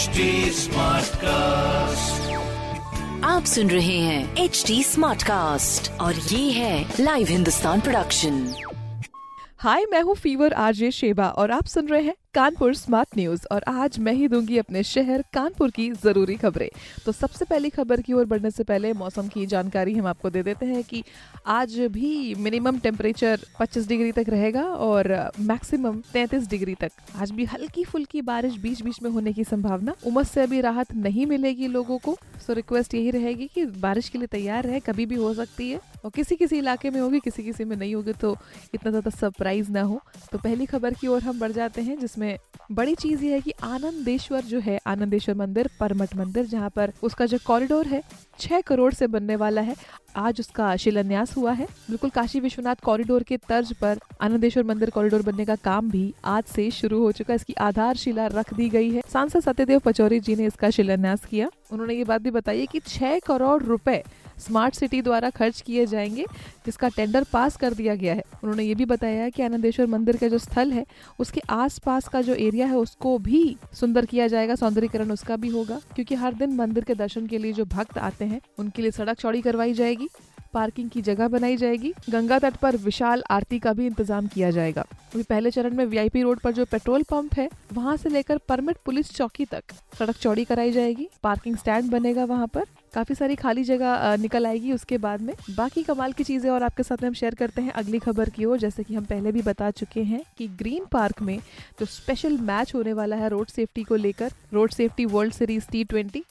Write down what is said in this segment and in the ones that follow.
HD cast आप सुन रहे हैं एच डी स्मार्ट कास्ट और ये है लाइव हिंदुस्तान प्रोडक्शन हाय मैं हूँ फीवर आरजे शेबा और आप सुन रहे हैं कानपुर स्मार्ट न्यूज़ और आज मैं ही दूँगी अपने शहर कानपुर की ज़रूरी खबरें। तो सबसे पहली खबर की ओर बढ़ने से पहले मौसम की जानकारी हम आपको दे देते हैं कि आज भी मिनिमम टेम्परेचर 25 डिग्री तक रहेगा और मैक्सिमम 33 डिग्री तक। आज भी हल्की फुल्की बारिश बीच बीच में होने की संभावना। उमस से अभी राहत नहीं मिलेगी लोगों को सो रिक्वेस्ट यही रहेगी कि बारिश के लिए तैयार रहे, कभी भी हो सकती है। और किसी किसी इलाके में होगी किसी किसी में नहीं होगी तो इतना ज़्यादा सरप्राइज़ ना हो। तो पहली खबर की ओर हम बढ़ जाते हैं, जिसमें बड़ी चीज़ ये है कि आनंदेश्वर जो है, आनंदेश्वर मंदिर, परमठ मंदिर, जहाँ पर उसका जो कॉरिडोर है, छह करोड़ से बनने वाला है। आज उसका शिलान्यास हुआ है। बिल्कुल काशी विश्वनाथ कॉरिडोर के तर्ज पर आनंदेश्वर मंदिर कॉरिडोर बनने का काम भी आज से शुरू हो चुका है। इसकी आधारशिला रख दी गई है। सांसद सत्यदेव पचौरी जी ने इसका शिलान्यास किया। उन्होंने ये बात भी बताई कि छह करोड़ रुपए स्मार्ट सिटी द्वारा खर्च किए जाएँगे, जिसका टेंडर पास कर दिया गया है। उन्होंने ये भी बताया कि आनंदेश्वर मंदिर का जो स्थल है, उसके आसपास का जो एरिया है, उसको भी सुंदर किया जाएगा, सौंदर्यकरण उसका भी होगा, क्योंकि हर दिन मंदिर के दर्शन के लिए जो भक्त आते हैं, उनके लिए सड़क चौड़ी करवाई जाएगी, पार्किंग की जगह बनाई जाएगी, गंगा तट पर विशाल आरती का भी इंतज़ाम किया जाएगा। अभी पहले चरण में वीआईपी रोड पर जो पेट्रोल पंप है, वहाँ से लेकर परमिट पुलिस चौकी तक सड़क चौड़ी कराई जाएगी, पार्किंग स्टैंड बनेगा वहाँ पर काफ़ी सारी खाली जगह निकल आएगी उसके बाद में। बाकी कमाल की चीज़ें और आपके साथ में हम शेयर करते हैं अगली खबर की ओर। जैसे कि हम पहले भी बता चुके हैं कि ग्रीन पार्क में जो स्पेशल मैच होने वाला है रोड सेफ्टी को लेकर road safety world series T twenty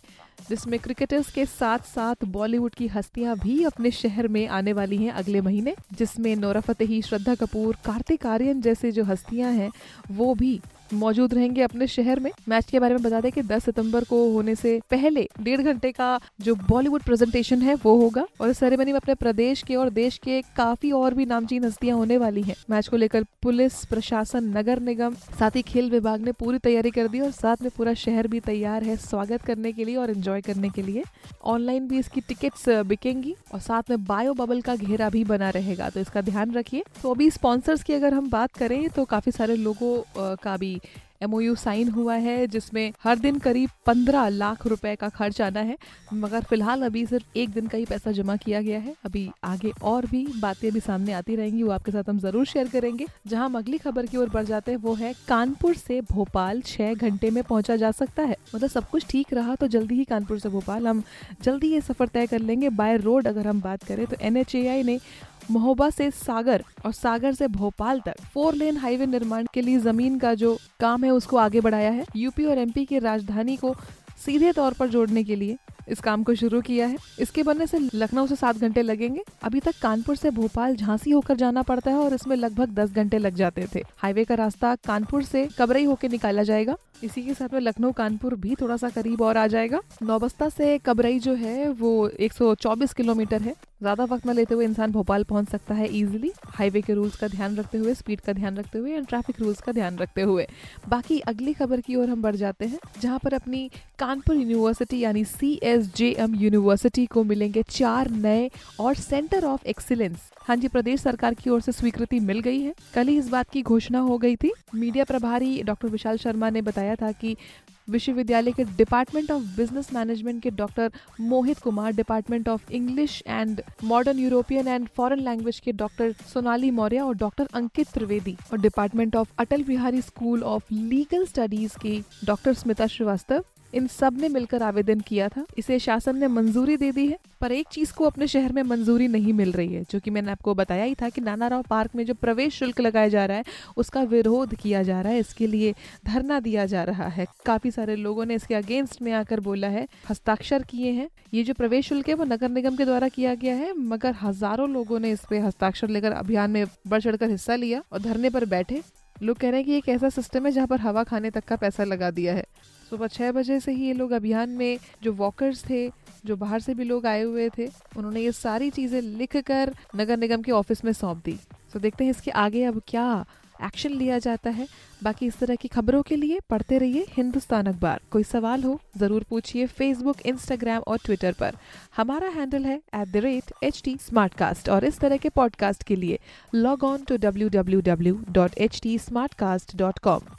जिसमें क्रिकेटर्स के साथ साथ बॉलीवुड की हस्तियाँ भी अपने शहर में आने वाली हैं अगले महीने, जिसमें नोरा फतेही, श्रद्धा कपूर, कार्तिक आर्यन जैसे जो हस्तियाँ हैं, वो भी मौजूद रहेंगे अपने शहर में। मैच के बारे में बता दें कि 10 सितंबर को होने से पहले डेढ़ घंटे का जो बॉलीवुड प्रेजेंटेशन है, वो होगा। और इस सेरेमनी में अपने प्रदेश के और देश के काफ़ी और भी नामचीन हस्तियाँ होने वाली हैं। मैच को लेकर पुलिस, प्रशासन, नगर निगम, साथ ही खेल विभाग ने पूरी तैयारी कर दी और साथ में पूरा शहर भी तैयार है स्वागत करने के लिए और एंजॉय करने के लिए। ऑनलाइन भी इसकी टिकट्स बिकेंगी और साथ में बायो बबल का घेरा भी बना रहेगा तो इसका ध्यान रखिए। तो अभी स्पॉन्सर्स की अगर हम बात करें तो काफ़ी सारे लोगों का भी एमओयू साइन हुआ है, जिसमें हर दिन करीब पंद्रह लाख रुपए का खर्च आना है। मगर फ़िलहाल अभी सिर्फ़ एक दिन का ही पैसा जमा किया गया है। अभी आगे और भी बातें भी सामने आती रहेंगी, वो आपके साथ हम ज़रूर शेयर करेंगे। जहाँ हम अगली खबर की ओर बढ़ जाते हैं, वो है कानपुर से भोपाल छह घंटे में पहुँचा जा सकता है। मतलब सब कुछ ठीक रहा तो जल्दी ही कानपुर से भोपाल हम जल्दी ये सफ़र तय कर लेंगे। बाय रोड अगर हम बात करें तो NHAI ने महोबा से सागर और सागर से भोपाल तक फोर लेन हाईवे निर्माण के लिए ज़मीन का जो काम है उसको आगे बढ़ाया है। यूपी और एमपी की राजधानी को सीधे तौर पर जोड़ने के लिए इस काम को शुरू किया है। इसके बनने से लखनऊ से सात घंटे लगेंगे। अभी तक कानपुर से भोपाल झांसी होकर जाना पड़ता है और इसमें लगभग दस घंटे लग जाते थे। हाईवे का रास्ता कानपुर से कबरई होकर निकाला जाएगा। इसी के साथ में लखनऊ कानपुर भी थोड़ा सा करीब और आ जाएगा। नौबस्ता से कबरई जो है वो 124 किलोमीटर है। ज़्यादा वक्त न लेते हुए इंसान भोपाल पहुँच सकता है इजीली हाईवे के रूल्स का ध्यान रखते हुए स्पीड का ध्यान रखते हुए एंड ट्रैफ़िक रूल्स का ध्यान रखते हुए। बाकी अगली खबर की ओर हम बढ़ जाते हैं, जहाँ पर अपनी कानपुर यूनिवर्सिटी यानी C S J M university को मिलेंगे चार नए और सेंटर ऑफ़ एक्सीलेंस हाँ जी, प्रदेश सरकार की ओर से स्वीकृति मिल गई है। कल ही इस बात की घोषणा हो गई थी। मीडिया प्रभारी डॉक्टर विशाल शर्मा ने बताया था कि विश्वविद्यालय के डिपार्टमेंट ऑफ़ बिज़नेस मैनेजमेंट के doctor Mohit Kumar department of English and modern European and foreign language के डॉक्टर सोनाली मौर्य और डॉक्टर अंकित त्रिवेदी और department of Atal Bihari school of legal studies के डॉक्टर स्मिता श्रीवास्तव इन सबने मिलकर आवेदन किया था। इसे शासन ने मंजूरी दे दी है, पर एक चीज़ को अपने शहर में मंजूरी नहीं मिल रही है, जो कि मैंने आपको बताया ही था कि नाना राव पार्क में जो प्रवेश शुल्क लगाया जा रहा है, उसका विरोध किया जा रहा है। इसके लिए धरना दिया जा रहा है। काफ़ी सारे लोगों ने इसके अगेंस्ट में आकर बोला है, हस्ताक्षर किए हैं। ये जो प्रवेश शुल्क है, वो नगर निगम के द्वारा किया गया है, मगर हज़ारों लोगों ने इस पे हस्ताक्षर लेकर अभियान में बढ़ चढ़कर हिस्सा लिया और धरने पर बैठे। लोग कह रहे हैं कि एक ऐसा सिस्टम है जहाँ पर हवा खाने तक का पैसा लगा दिया है। सुबह छः बजे से ही ये लोग अभियान में जो वॉकर्स थे, जो बाहर से भी लोग आए हुए थे, उन्होंने ये सारी चीज़ें लिख कर नगर निगम के ऑफ़िस में सौंप दी। तो देखते हैं इसके आगे अब क्या एक्शन लिया जाता है। बाकी इस तरह की खबरों के लिए पढ़ते रहिए हिंदुस्तान अखबार। कोई सवाल हो, ज़रूर पूछिए फेसबुक इंस्टाग्राम और ट्विटर पर। हमारा हैंडल है at the rate H T और इस तरह के पॉडकास्ट के लिए log on to W W W dot H T smart cast dot com